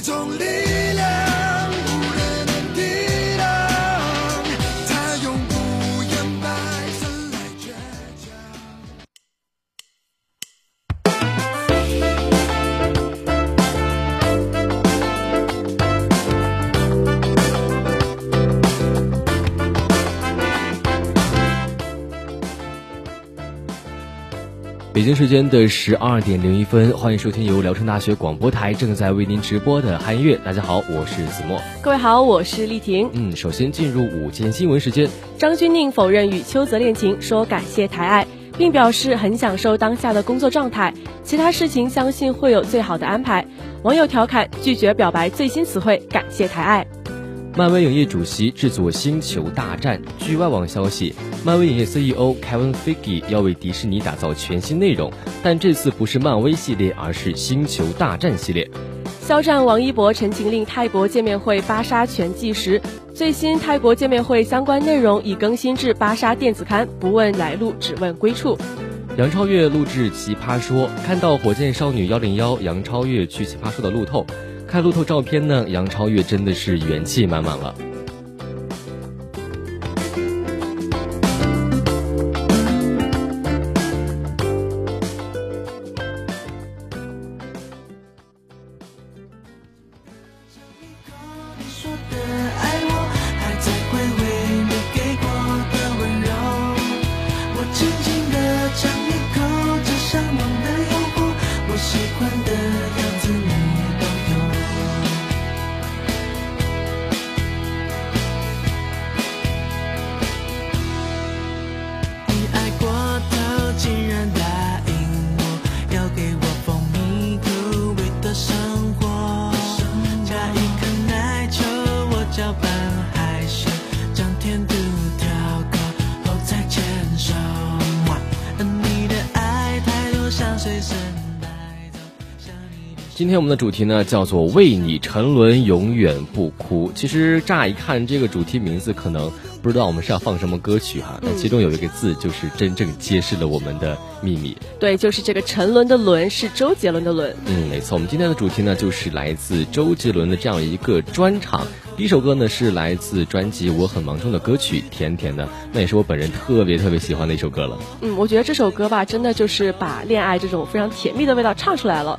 一种力北京时间的十二点零一分，欢迎收听由聊城大学广播台正在为您直播的汉音乐。大家好，我是子墨。各位好，我是丽婷。嗯，首先进入午间新闻时间。张钧甯否认与邱泽恋情，说感谢抬爱，并表示很享受当下的工作状态，其他事情相信会有最好的安排。网友调侃拒绝表白最新词汇，感谢抬爱。漫威影业主席制作《星球大战》。据外网消息，漫威影业 CEO Kevin Feige 要为迪士尼打造全新内容，但这次不是漫威系列，而是《星球大战》系列。肖战、王一博、陈情令泰国见面会芭莎全纪实，最新泰国见面会相关内容已更新至芭莎电子刊，不问来路，只问归处。杨超越录制《奇葩说》，看到火箭少女幺零幺杨超越去《奇葩说》的路透。看路透照片呢，杨超越真的是元气满满了。今天我们的主题呢叫做为你沉沦，永远不哭。其实乍一看这个主题名字，可能不知道我们是要放什么歌曲哈。但其中有一个字，就是真正揭示了我们的秘密。对，就是这个沉沦的沦是周杰伦的沦。嗯，没错。我们今天的主题呢，就是来自周杰伦的这样一个专场。第一首歌呢是来自专辑《我很忙》中的歌曲《甜甜的》，那也是我本人特别特别喜欢的一首歌了。嗯，我觉得这首歌吧，真的就是把恋爱这种非常甜蜜的味道唱出来了。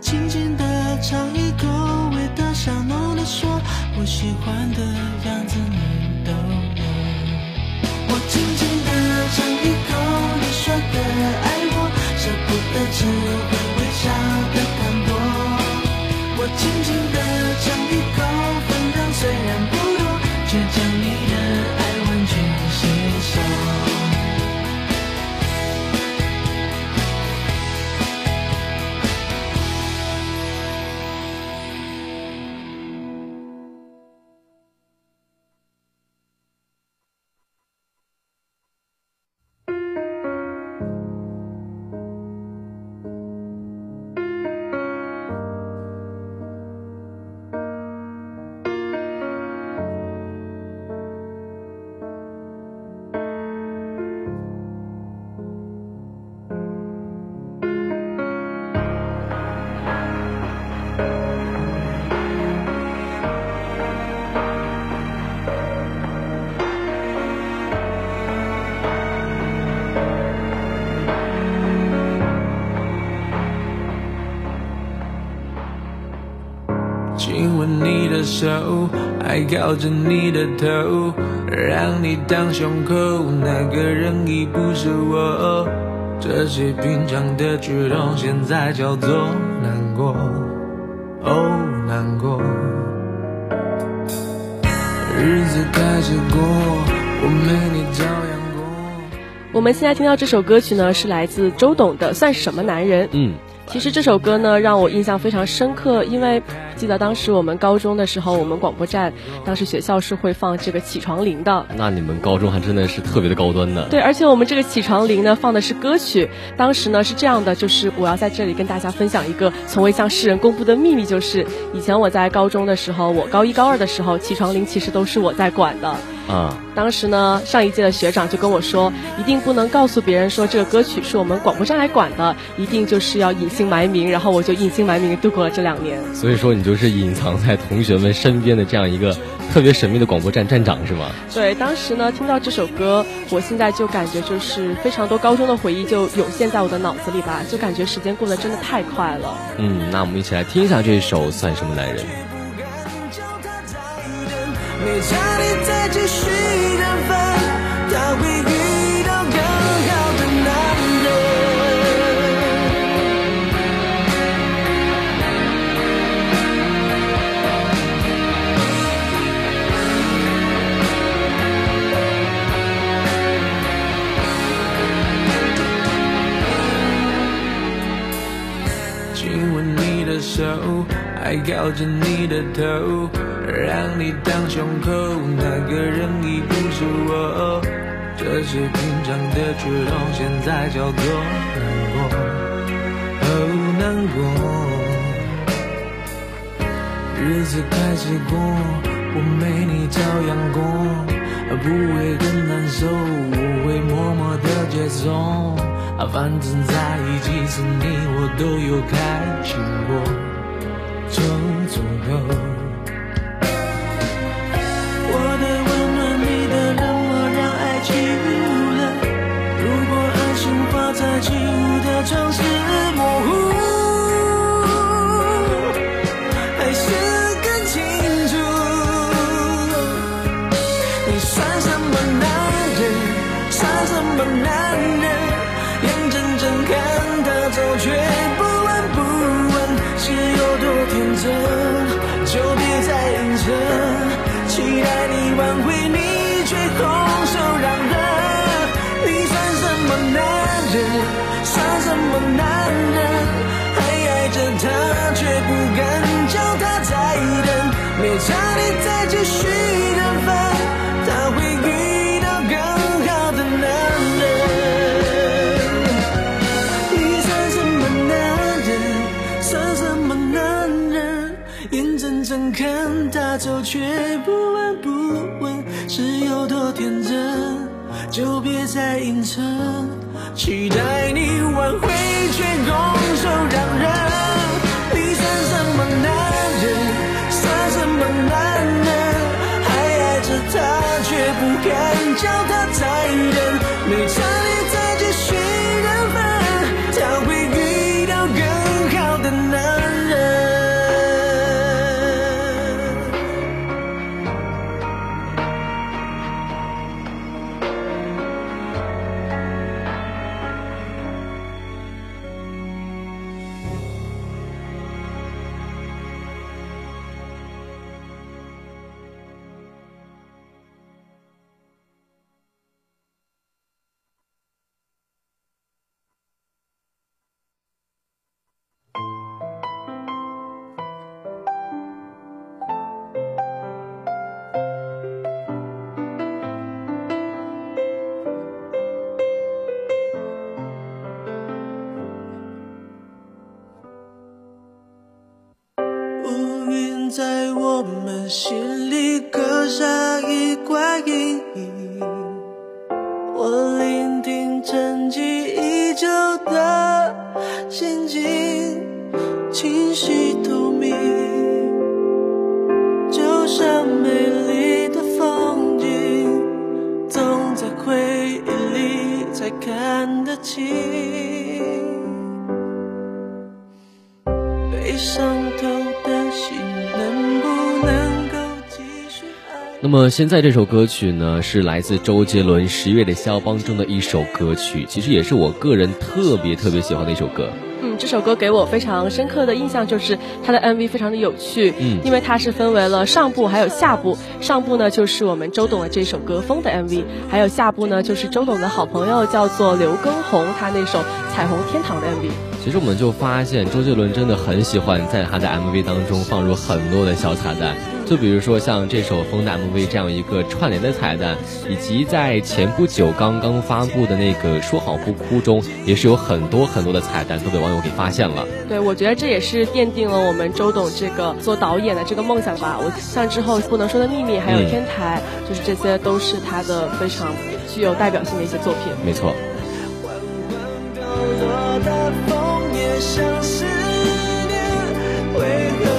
轻轻地尝一口味道香浓的说我喜欢的样子。你亲吻你的手，还靠着你的头，让你当胸口。那个人已不是我，这些平常的举动现在叫做难过。难过。日子开始过，我没你照样过。我们现在听到这首歌曲呢，是来自周董的《算什么男人》。嗯。其实这首歌呢，让我印象非常深刻，因为记得当时我们高中的时候，我们广播站当时学校是会放这个起床铃的。那你们高中还真的是特别的高端呢。对，而且我们这个起床铃呢，放的是歌曲。当时呢是这样的，就是我要在这里跟大家分享一个从未向世人公布的秘密，就是以前我在高中的时候，我高一高二的时候，起床铃其实都是我在管的。啊，当时呢，上一届的学长就跟我说，一定不能告诉别人说这个歌曲是我们广播站来管的，一定就是要隐姓埋名。然后我就隐姓埋名度过了这两年。所以说，你就是隐藏在同学们身边的这样一个特别神秘的广播站站长是吗？对，当时呢，听到这首歌，我现在就感觉就是非常多高中的回忆就涌现在我的脑子里吧，就感觉时间过得真的太快了。嗯，那我们一起来听一下这首《算什么男人》。没差你再继续等分，他会还靠着你的头。让你当胸口，那个人已不是我。这些平常的举动，现在叫做难过，哦，难过。日子开始过，我没你照样过，不会更难受，我会默默的接受。反正在一起时，你我都有开心过，我的温暖，你的冷漠，让爱起雾了。如果爱情挂在起雾的城市。期待你挽回，却拱我们现在这首歌曲呢，是来自周杰伦《十月的肖邦》中的一首歌曲，其实也是我个人特别特别喜欢的一首歌。嗯，这首歌给我非常深刻的印象就是它的 MV 非常的有趣，嗯，因为它是分为了上部还有下部，上部呢就是我们周董的这首歌《风》的 MV，还有下部呢就是周董的好朋友叫做刘畊宏他那首《彩虹天堂》的 MV。其实我们就发现周杰伦真的很喜欢在他的 MV 当中放入很多的小彩蛋。就比如说像这首《风》的 MV 这样一个串联的彩蛋，以及在前不久刚刚发布的那个《说好不哭》中，也是有很多很多的彩蛋都被网友给发现了。对，我觉得这也是奠定了我们周董这个做导演的这个梦想吧。我像之后《不能说的秘密》还有《天台》，就是这些都是他的非常具有代表性的一些作品。没错。这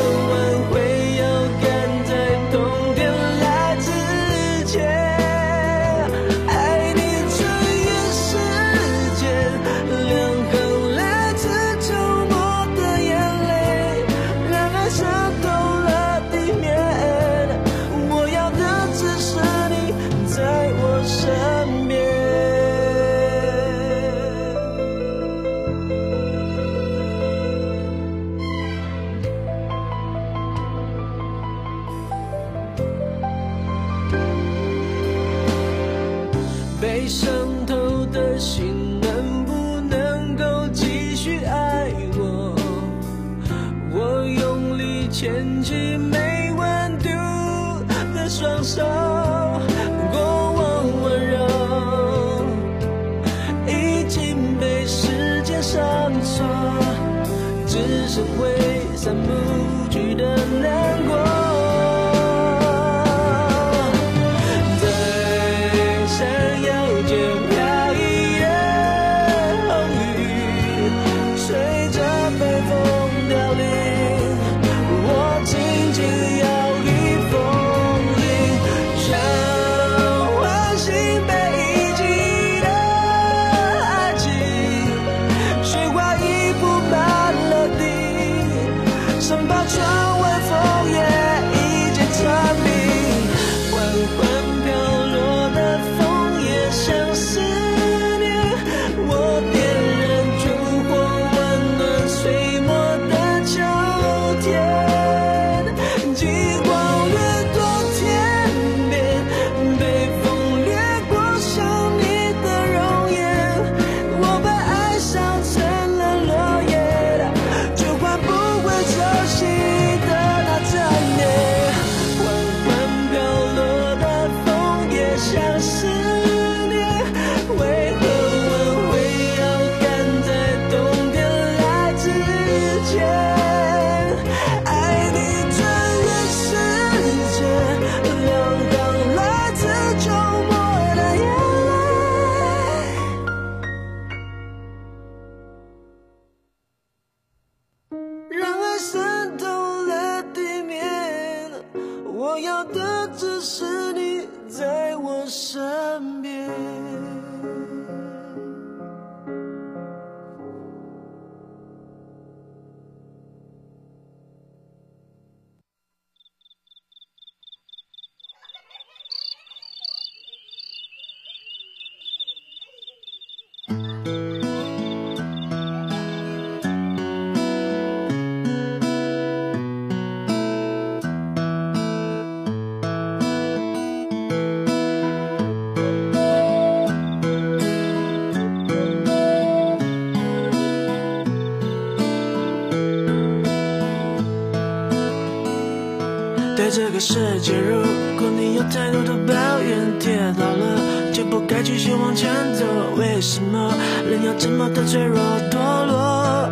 世界，如果你有太多的抱怨，跌倒了就不该继续往前走。为什么人要这么的脆弱堕落？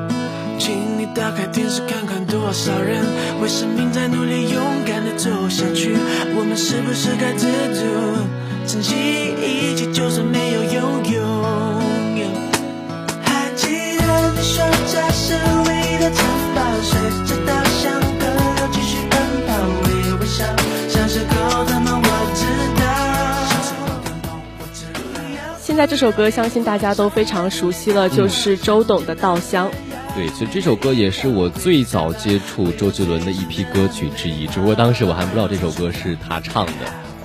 请你打开电视看看，多少人为生命在努力，勇敢的走下去。我们是不是该知足，珍惜一切，就算没有拥有？还记得你说这是唯一的城堡，随着稻在这首歌，相信大家都非常熟悉了，就是周董的《稻香》。对，其实这首歌也是我最早接触周杰伦的一批歌曲之一，只不过当时我还不知道这首歌是他唱的。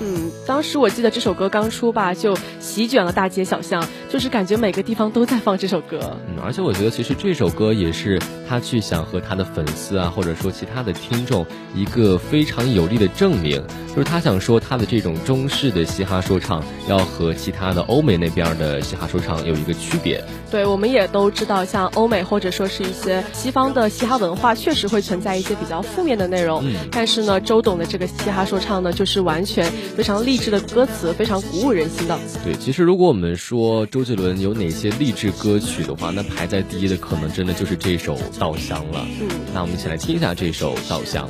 嗯，当时我记得这首歌刚出吧，就席卷了大街小巷，就是感觉每个地方都在放这首歌。嗯，而且我觉得其实这首歌也是他去想和他的粉丝啊，或者说其他的听众一个非常有力的证明，就是他想说他的这种中式的嘻哈说唱要和其他的欧美那边的嘻哈说唱有一个区别。对，我们也都知道，像欧美或者说是一些西方的嘻哈文化，确实会存在一些比较负面的内容。嗯，但是呢，周董的这个嘻哈说唱呢，就是完全非常励志的歌词，非常鼓舞人心的。对，其实如果我们说周杰伦有哪些励志歌曲的话，那排在第一的可能真的就是这首《稻香》了。嗯，那我们一起来听一下这首《稻香》。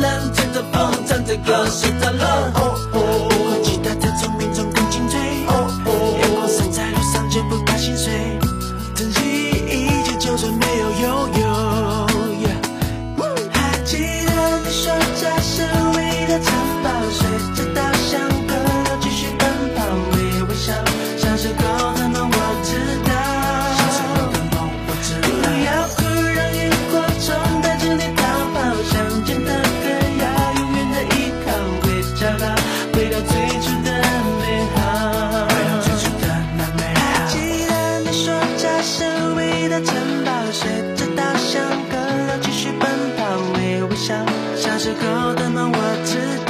着大栅栏，吹着风，唱着歌，睡着了。小时候的梦我知道。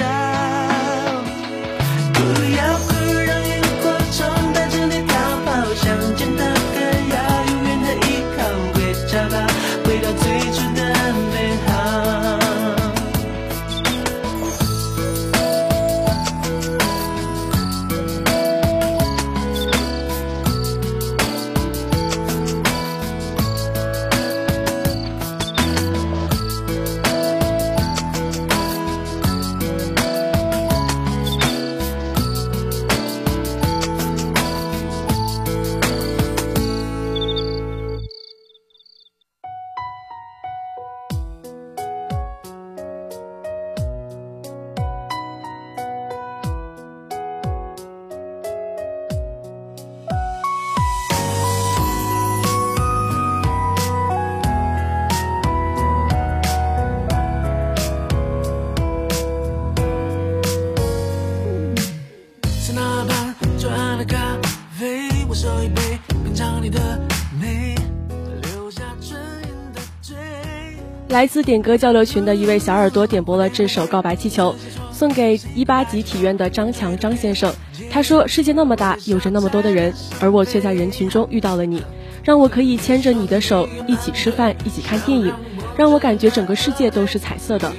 来自点歌交流群的一位小耳朵点播了这首《告白气球》，送给一八级体院的张强张先生。他说：“世界那么大，有着那么多的人，而我却在人群中遇到了你，让我可以牵着你的手一起吃饭，一起看电影，让我感觉整个世界都是彩色的，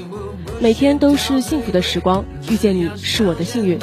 每天都是幸福的时光。遇见你是我的幸运。”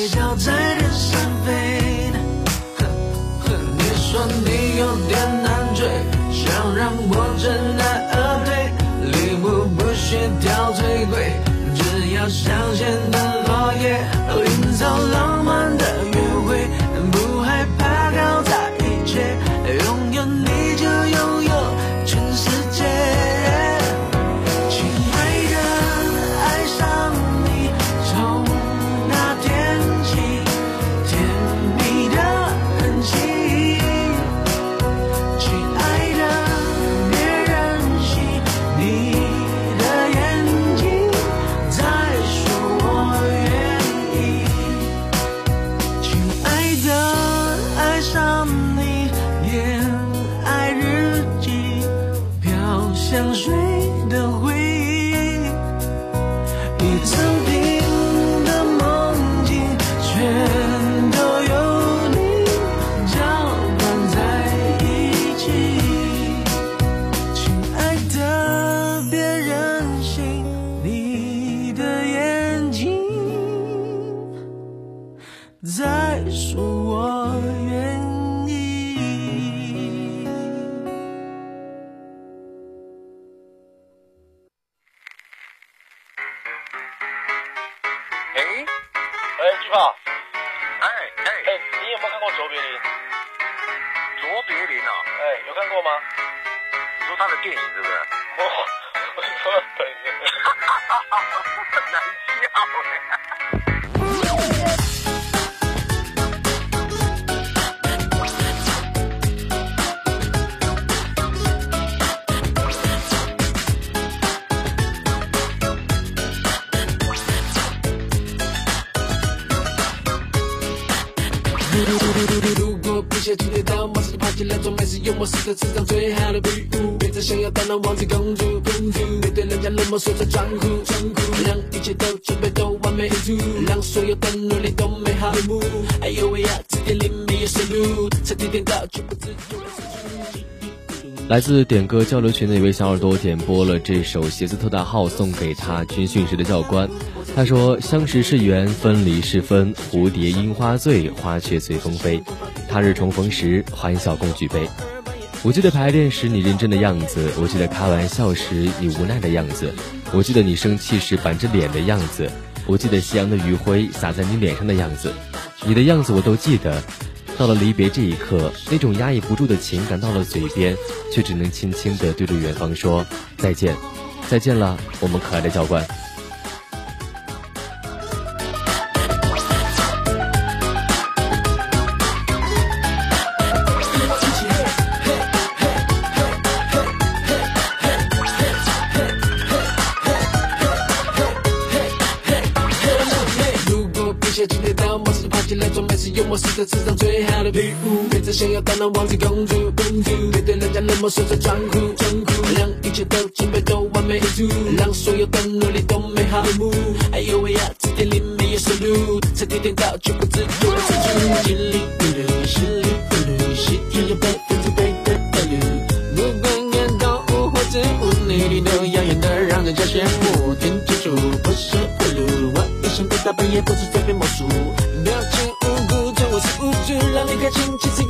微笑在天上飞。哼哼，你说你有点难追，想让我知难而退，礼物不需挑最贵，只要香榭的落叶，营造浪漫来，装美式幽默是这世上最好的礼物。别再想要当那王子公主，公主别对人家冷漠说着装酷，装酷，让一切都准备都完美无误，让所有的努力都美好落幕。哎呦喂呀，字典里没有收录，差点点到却不知就来失去。来自点歌交流群的一位小耳朵点播了这首鞋子特大号送给他军训时的教官。他说：“相识是缘，分离是分，蝴蝶樱花醉，花却随风飞。他日重逢时，欢笑共举杯。”我记得排练时你认真的样子，我记得开玩笑时你无奈的样子，我记得你生气时板着脸的样子，我记得夕阳的余晖洒在你脸上的样子，你的样子我都记得。到了离别这一刻，那种压抑不住的情感到了嘴边，却只能轻轻地对着远方说再见，再见了，我们可爱的教官。的礼物。别再想要当那王子公主，公主别对人家冷漠说着装酷，装酷，让一切都准备都完美无误，让所有的努力都美好落幕。哎呦喂呀，字典里没有收录，差点点到却不知就来失去。心里咕噜，心里咕噜，喜天有百分之百的道理。不管感到物或者无内里都耀眼的让人家羡慕。听清楚，不是贿赂，我一生不大半夜不是在变魔术。表情无辜，这我是无助，让你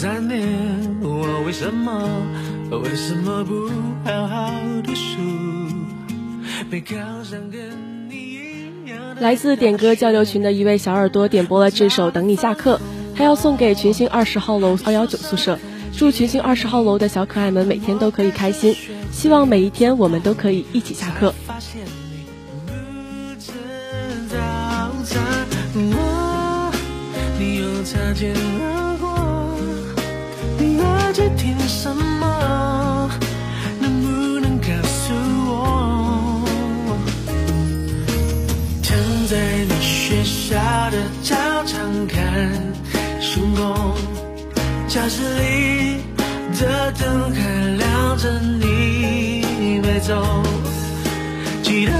三年，我为什么为什么不好好读书？没考上跟你一样来自点歌交流群的一位小耳朵点播了这首《等你下课》，他要送给群星二十号楼二幺九宿舍，祝群星二十号楼的小可爱们每天都可以开心，希望每一天我们都可以一起下课。发现你不吃早餐，我你又擦肩什么？能不能告诉我？躺在你学校的操场看星空，教室里的灯还亮着，你没走。记得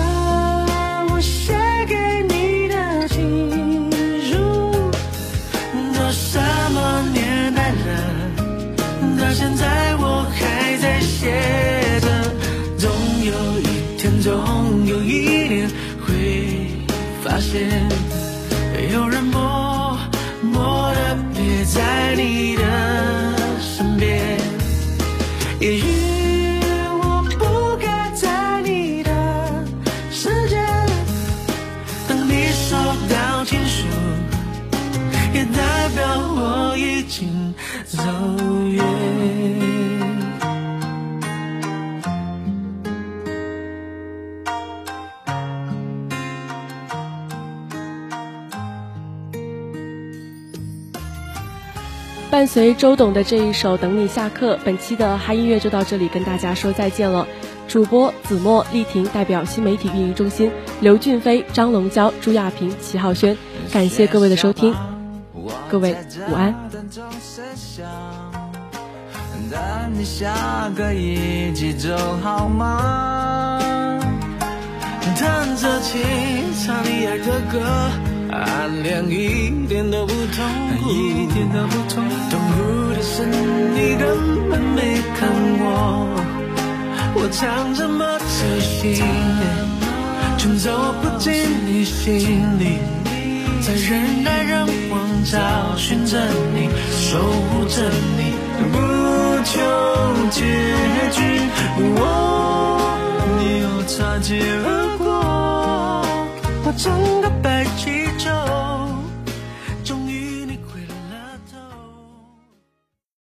随周董的这一首《等你下课》，本期的嗨音乐就到这里，跟大家说再见了。主播子墨、丽婷代表新媒体运营中心，刘俊飞、张龙娇、朱亚平、齐浩轩，感谢各位的收听，各位午安。但你下个一起走好吗？弹着琴，唱你爱的歌，暗恋一点都不痛苦，一点都不痛苦。痛苦的是你根本没看我，我唱这么走心，却走不进你心里，在人来人往找寻着你，守护着你，不求结局。我，你又擦肩而过，整个北极洲